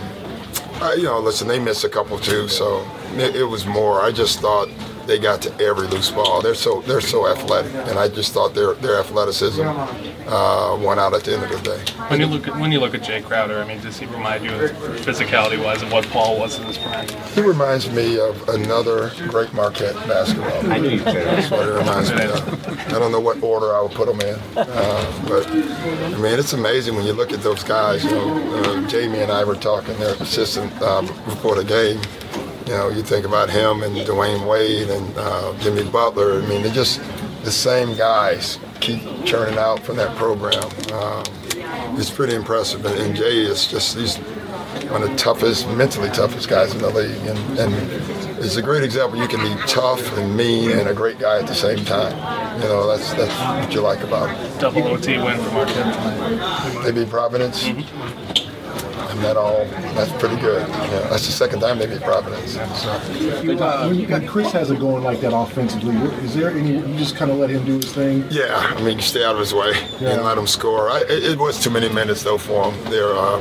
I, you know, listen, they missed a couple too, so it, it was more. I just thought they got to every loose ball. They're so they're so athletic, and I just thought their their athleticism uh, won out at the end of the day. When you look at when you look at Jae Crowder, I mean, does he remind you, of physicality wise, of what Paul was in his prime? He reminds me of another great Marquette basketball. I knew you'd say that. That's what it reminds me of. I don't know what order I would put them in, uh, but I mean, it's amazing when you look at those guys. You know, uh, Jamie and I were talking, their assistant um, before the game. You know, you think about him and Dwyane Wade and uh, Jimmy Butler. I mean, they're just the same guys keep churning out from that program. Um, it's pretty impressive. And, and Jae is just he's one of the toughest, mentally toughest guys in the league, and, and it's a great example. You can be tough and mean and a great guy at the same time. You know, that's that's what you like about him. Double OT win for Marquette. They beat Providence. And that all, that's pretty good. Yeah, that's the second time they beat Providence. So. When, when Chris has it going like that offensively, is there any? You just kind of let him do his thing. Yeah, I mean, you stay out of his way Yeah. and let him score. I, it, it was too many minutes though for him there, uh,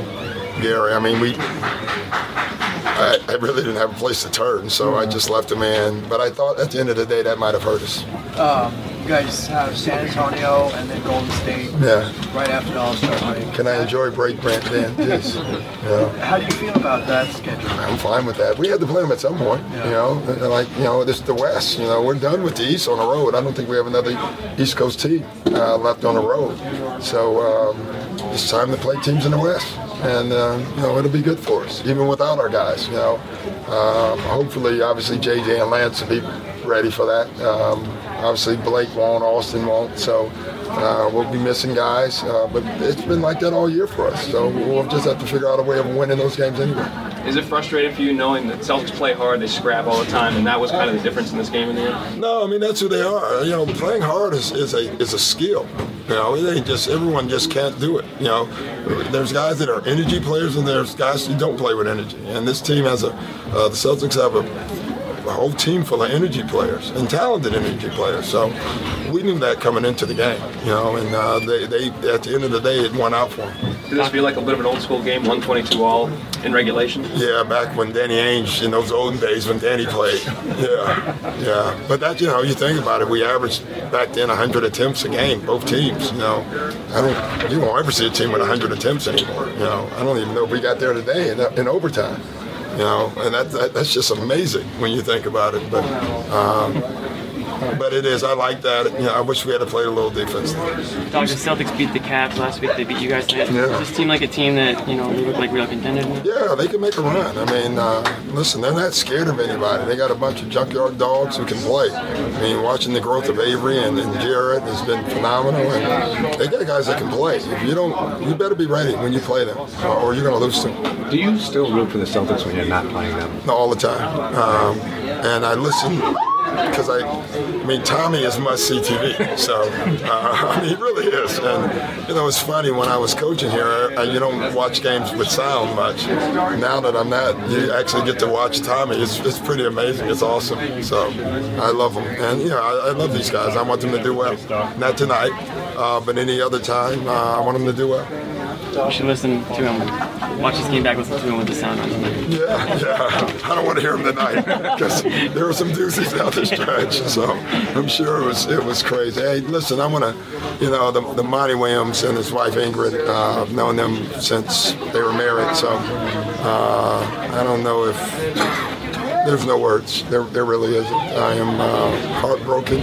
Gary. I mean, we. I, I really didn't have a place to turn, so I just left him in. But I thought at the end of the day that might have hurt us. Um, you guys have San Antonio and then Golden State Yeah. right after the All-Star break. Can I enjoy break, Brent? Then, yes. Yeah. How do you feel about that schedule? I'm fine with that. We had to play them at some point, Yeah. you know. Like you know, this is the West. You know, we're done with the East on the road. I don't think we have another East Coast team uh, left on the road. So um, it's time to play teams in the West, and um, you know it'll be good for us, even without our guys. You know, um, hopefully, obviously JJ and Lance will be ready for that. Um, obviously Blake won't, Austin won't. So. Uh, we'll be missing guys, uh, but it's been like that all year for us. So we'll just have to figure out a way of winning those games anyway. Is it frustrating for you knowing that Celtics play hard, they scrap all the time, and that was kind of the difference in this game in the end? No, I mean that's who they are. You know, playing hard is, is a is a skill. You know, it ain't just everyone just can't do it. You know, there's guys that are energy players and there's guys who don't play with energy. And this team has a uh, the Celtics have a, a whole team full of energy players and talented energy players. So we knew that coming into the game. You know, and uh, they they at the end of the day it won out for them. Did this feel like a bit of an old school game, 122 all in regulation? Yeah, back when Danny Ainge in those olden days when Danny played. Yeah, yeah. But that you know, you think about it, we averaged back then 100 attempts a game, both teams. You know, I don't, you won't ever see a team with 100 attempts anymore. You know, I don't even know if we got there today in, in overtime. You know, and that, that that's just amazing when you think about it. But. Um, but it is. I like that. You know, I wish we had to play a little defense. Doc, the Celtics beat the Cavs last week. They beat you guys tonight. Yeah. Does this seem like a team that you know they look like real contenders? Yeah, they can make a run. I mean, uh, listen, they're not scared of anybody. They got a bunch of junkyard dogs who can play. I mean, watching the growth of Avery and, and Jarrett has been phenomenal, and they got guys that can play. If you don't, you better be ready when you play them, or or you're going to lose them. Do you still root for the Celtics when you're not playing them? all the time. Um, and I listen because I, I mean, Tommy is must see TV. So, uh, I mean, he really is. And, you know, it's funny when I was coaching here, I, you don't watch games with sound much. Now that I'm not, you actually get to watch Tommy. It's, it's pretty amazing. It's awesome. So, I love him, And, you know, I, I love these guys. I want them to do well. Not tonight, uh, but any other time, uh, I want them to do well. You should listen to him. Watch this game back, listen to him with the sound on tonight. Yeah, yeah. I don't want to hear him tonight because there were some doozies out the stretch. So I'm sure it was it was crazy. Hey, listen, I'm gonna, you know, the, the Monty Williams and his wife Ingrid. Uh, I've known them since they were married. So uh, I don't know if there's no words. There, there really isn't. I am uh, heartbroken,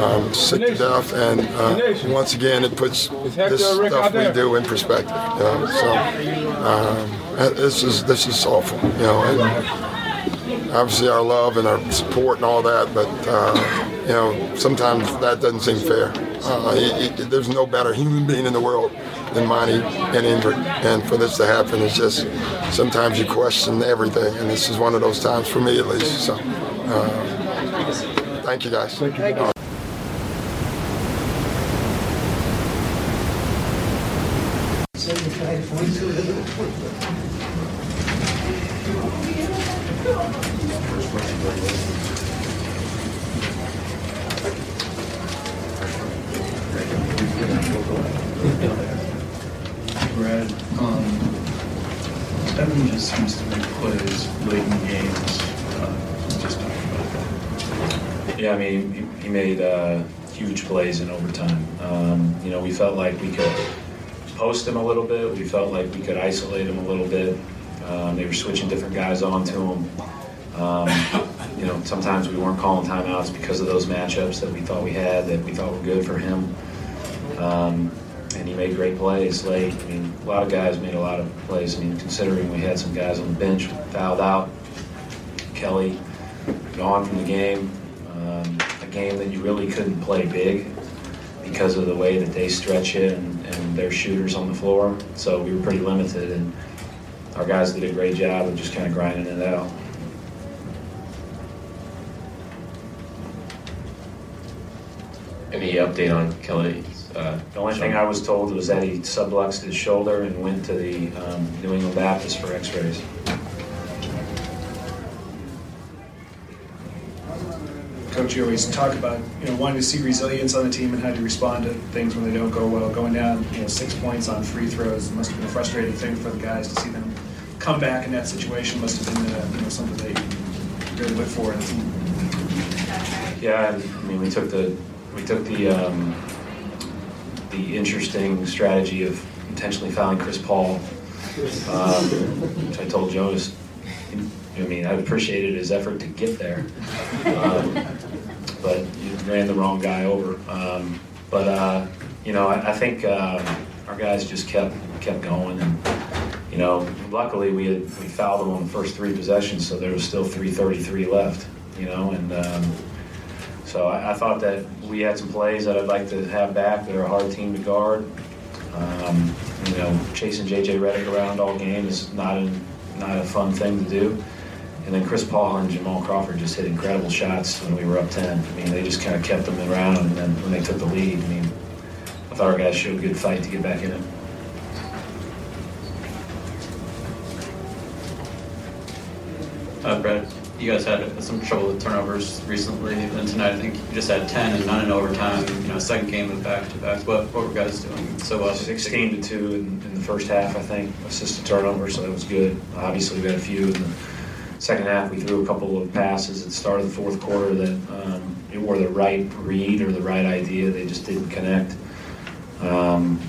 um, sick to death, and uh, once again, it puts this stuff we do in perspective. You know? So um, this is this is awful. You know, and obviously our love and our support and all that, but uh, you know, sometimes that doesn't seem fair. Uh, it, it, there's no better human being in the world than Monty and Ingrid. And for this to happen it's just sometimes you question everything, and this is one of those times for me at least. So, uh, thank you guys. Thank you. Uh, Brad, um, Evan just seems to make plays late in games. Uh, just talk about that. Yeah, I mean, he, he made uh, huge plays in overtime. Um, you know, we felt like we could post him a little bit. We felt like we could isolate him a little bit. Um, they were switching different guys onto him. Um, you know, sometimes we weren't calling timeouts because of those matchups that we thought we had that we thought were good for him. Um, and he made great plays late. I mean, a lot of guys made a lot of plays. I mean, considering we had some guys on the bench fouled out, Kelly gone from the game, um, a game that you really couldn't play big because of the way that they stretch it and, and their shooters on the floor. So we were pretty limited, and our guys did a great job of just kind of grinding it out. Any update on Kelly? Uh, The only thing I was told was that he subluxed his shoulder and went to the um, New England Baptist for x-rays. Coach, you always talk about, you know, wanting to see resilience on the team and how to respond to things when they don't go well. Going down, you know, six points on free throws must have been a frustrating thing for the guys to see them come back in that situation. Must have been, uh, you know, something they really look for. Yeah, I mean, we took the, we took the, um, the interesting strategy of intentionally fouling Chris Paul, um, which I told Jonas, I mean, I appreciated his effort to get there, um, but you ran the wrong guy over. Um, but uh, you know, I, I think um, our guys just kept kept going, and you know, luckily we had we fouled them on the first three possessions, so there was still 3:33 left. You know, and um, so I, I thought that we had some plays that I'd like to have back. They're a hard team to guard. Um, you know, chasing JJ Redick around all game is not a, not a fun thing to do. And then Chris Paul and Jamal Crawford just hit incredible shots when we were up 10. I mean, they just kind of kept them around, and then when they took the lead, I mean, I thought our guys showed a good fight to get back in it. Uh, Brad, you guys had some trouble with turnovers recently, and tonight I think you just had 10 and none in overtime. You know, second game of back to back. What what were guys doing so well? 16 to 2 in, in the first half, I think, assisted turnover, so that was good. Obviously, we had a few in the second half. We threw a couple of passes at the start of the fourth quarter that um, were the right read or the right idea. They just didn't connect. Um,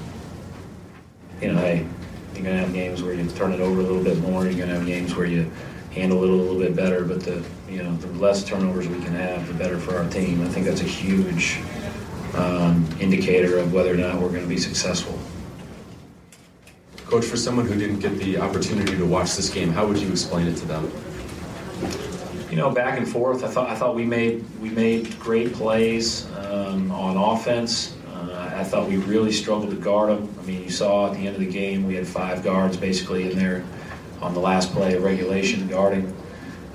you know, hey, you're going to have games where you turn it over a little bit more. You're going to have games where you handle it a little bit better. But the you know the less turnovers we can have, the better for our team. I think that's a huge um, indicator of whether or not we're going to be successful. Coach, for someone who didn't get the opportunity to watch this game, how would you explain it to them? You know, back and forth. I thought I thought we made we made great plays um, on offense. Uh, I thought we really struggled to guard them. I mean, you saw at the end of the game we had five guards basically in there on the last play of regulation guarding.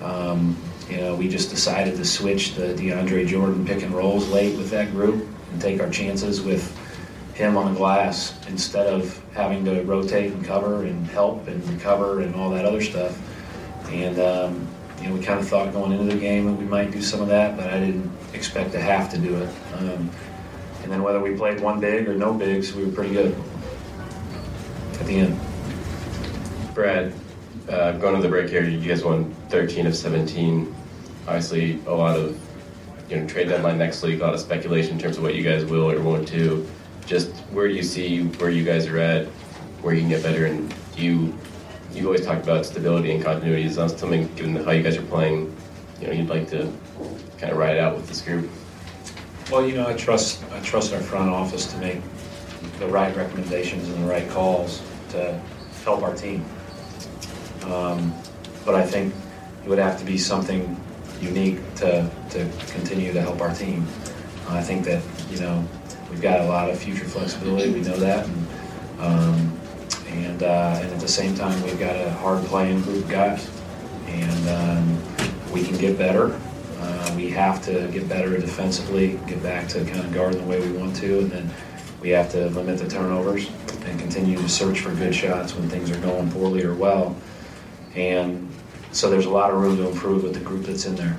Um, you know, we just decided to switch the DeAndre Jordan pick and rolls late with that group and take our chances with him on the glass instead of having to rotate and cover and help and recover and all that other stuff. And um, you know, we kind of thought going into the game that we might do some of that, but I didn't expect to have to do it. Um, and then whether we played one big or no bigs, we were pretty good. at the end. Brad, uh, going to the break here, you guys won 13 of 17. Obviously, a lot of you know trade deadline next week, a lot of speculation in terms of what you guys will or won't do. Just where do you see where you guys are at, where you can get better, and do you you always talked about stability and continuity. Is that something, given how you guys are playing, you know, you'd like to kind of ride out with this group? Well, you know, I trust I trust our front office to make the right recommendations and the right calls to help our team. Um, but I think it would have to be something unique to, to continue to help our team. I think that you know we've got a lot of future flexibility. We know that, and um, and, uh, and at the same time we've got a hard playing group of guys, and um, we can get better. Uh, we have to get better defensively, get back to kind of guarding the way we want to, and then we have to limit the turnovers and continue to search for good shots when things are going poorly or well. And so there's a lot of room to improve with the group that's in there.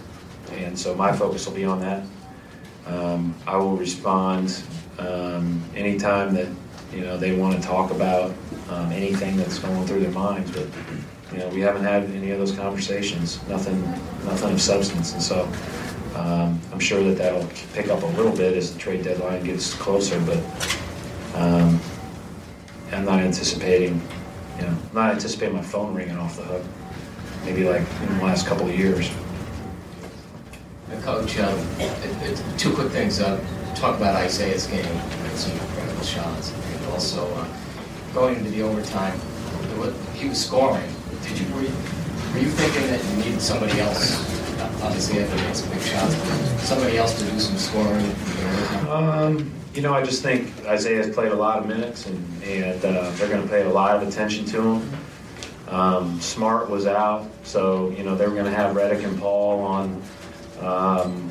And so my focus will be on that. Um, I will respond um, anytime that you know they want to talk about um, anything that's going through their minds. But you know we haven't had any of those conversations. Nothing, nothing of substance. And so um, I'm sure that that'll pick up a little bit as the trade deadline gets closer. But um, I'm not anticipating, you know, I'm not anticipating my phone ringing off the hook. Maybe like in the last couple of years. Coach, um, it, it, two quick things. Uh, talk about Isaiah's game, some incredible shots, also uh, going into the overtime, he was scoring. Did you were, you were you thinking that you needed somebody else? Obviously, Evan made some big shots, somebody else to do some scoring. Um, you know, I just think Isaiah's played a lot of minutes, and, and uh, they're going to pay a lot of attention to him. Um, Smart was out, so you know they were going to have Redick and Paul on um,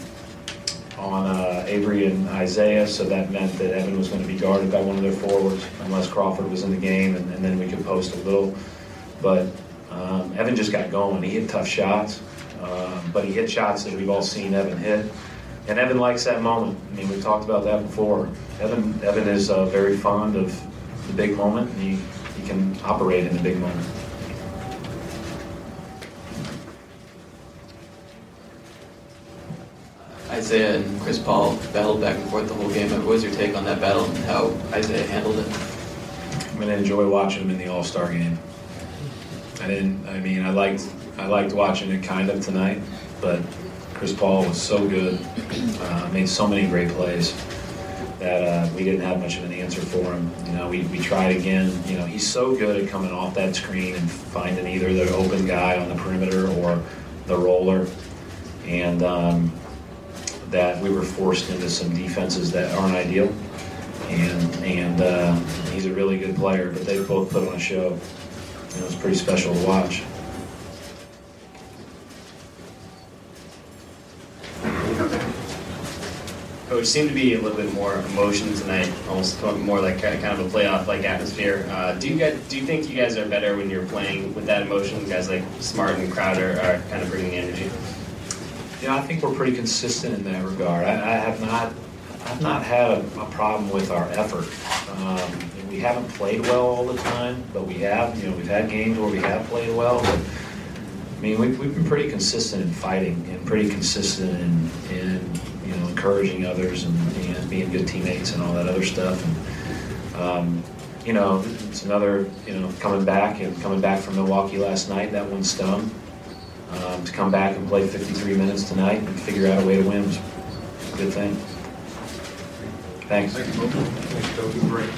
on uh, Avery and Isaiah, so that meant that Evan was going to be guarded by one of their forwards unless Crawford was in the game, and, and then we could post a little. But um, Evan just got going. He hit tough shots, um, but he hit shots that we've all seen Evan hit. And Evan likes that moment. I mean, we talked about that before. Evan, Evan is uh, very fond of the big moment. He, he can operate in the big moment. Isaiah and Chris Paul battled back and forth the whole game. What was your take on that battle and how Isaiah handled it? I'm gonna enjoy watching him in the All Star game. I didn't. I mean, I liked. I liked watching it kind of tonight, but Chris Paul was so good. Uh, made so many great plays that uh, we didn't have much of an answer for him. You know, we, we tried again. You know, he's so good at coming off that screen and finding either the open guy on the perimeter or the roller, and um, that we were forced into some defenses that aren't ideal. And and uh, he's a really good player, but they both put on a show. And it was pretty special to watch. Coach, seemed to be a little bit more emotion tonight, almost more like kind of a playoff-like atmosphere. Uh, do you guys, do you think you guys are better when you're playing with that emotion? Guys like Smart and Crowder are kind of bringing the Yeah, I think we're pretty consistent in that regard. I, I have not, I've not had a, a problem with our effort. Um, we haven't played well all the time, but we have. You know, we've had games where we have played well. But I mean, we've, we've been pretty consistent in fighting and pretty consistent in, in you know encouraging others and, and being good teammates and all that other stuff. And um, you know, it's another you know coming back and coming back from Milwaukee last night. That one stung. Um, to come back and play 53 minutes tonight and figure out a way to win was a good thing. Thanks. Thank you. Coach. Great.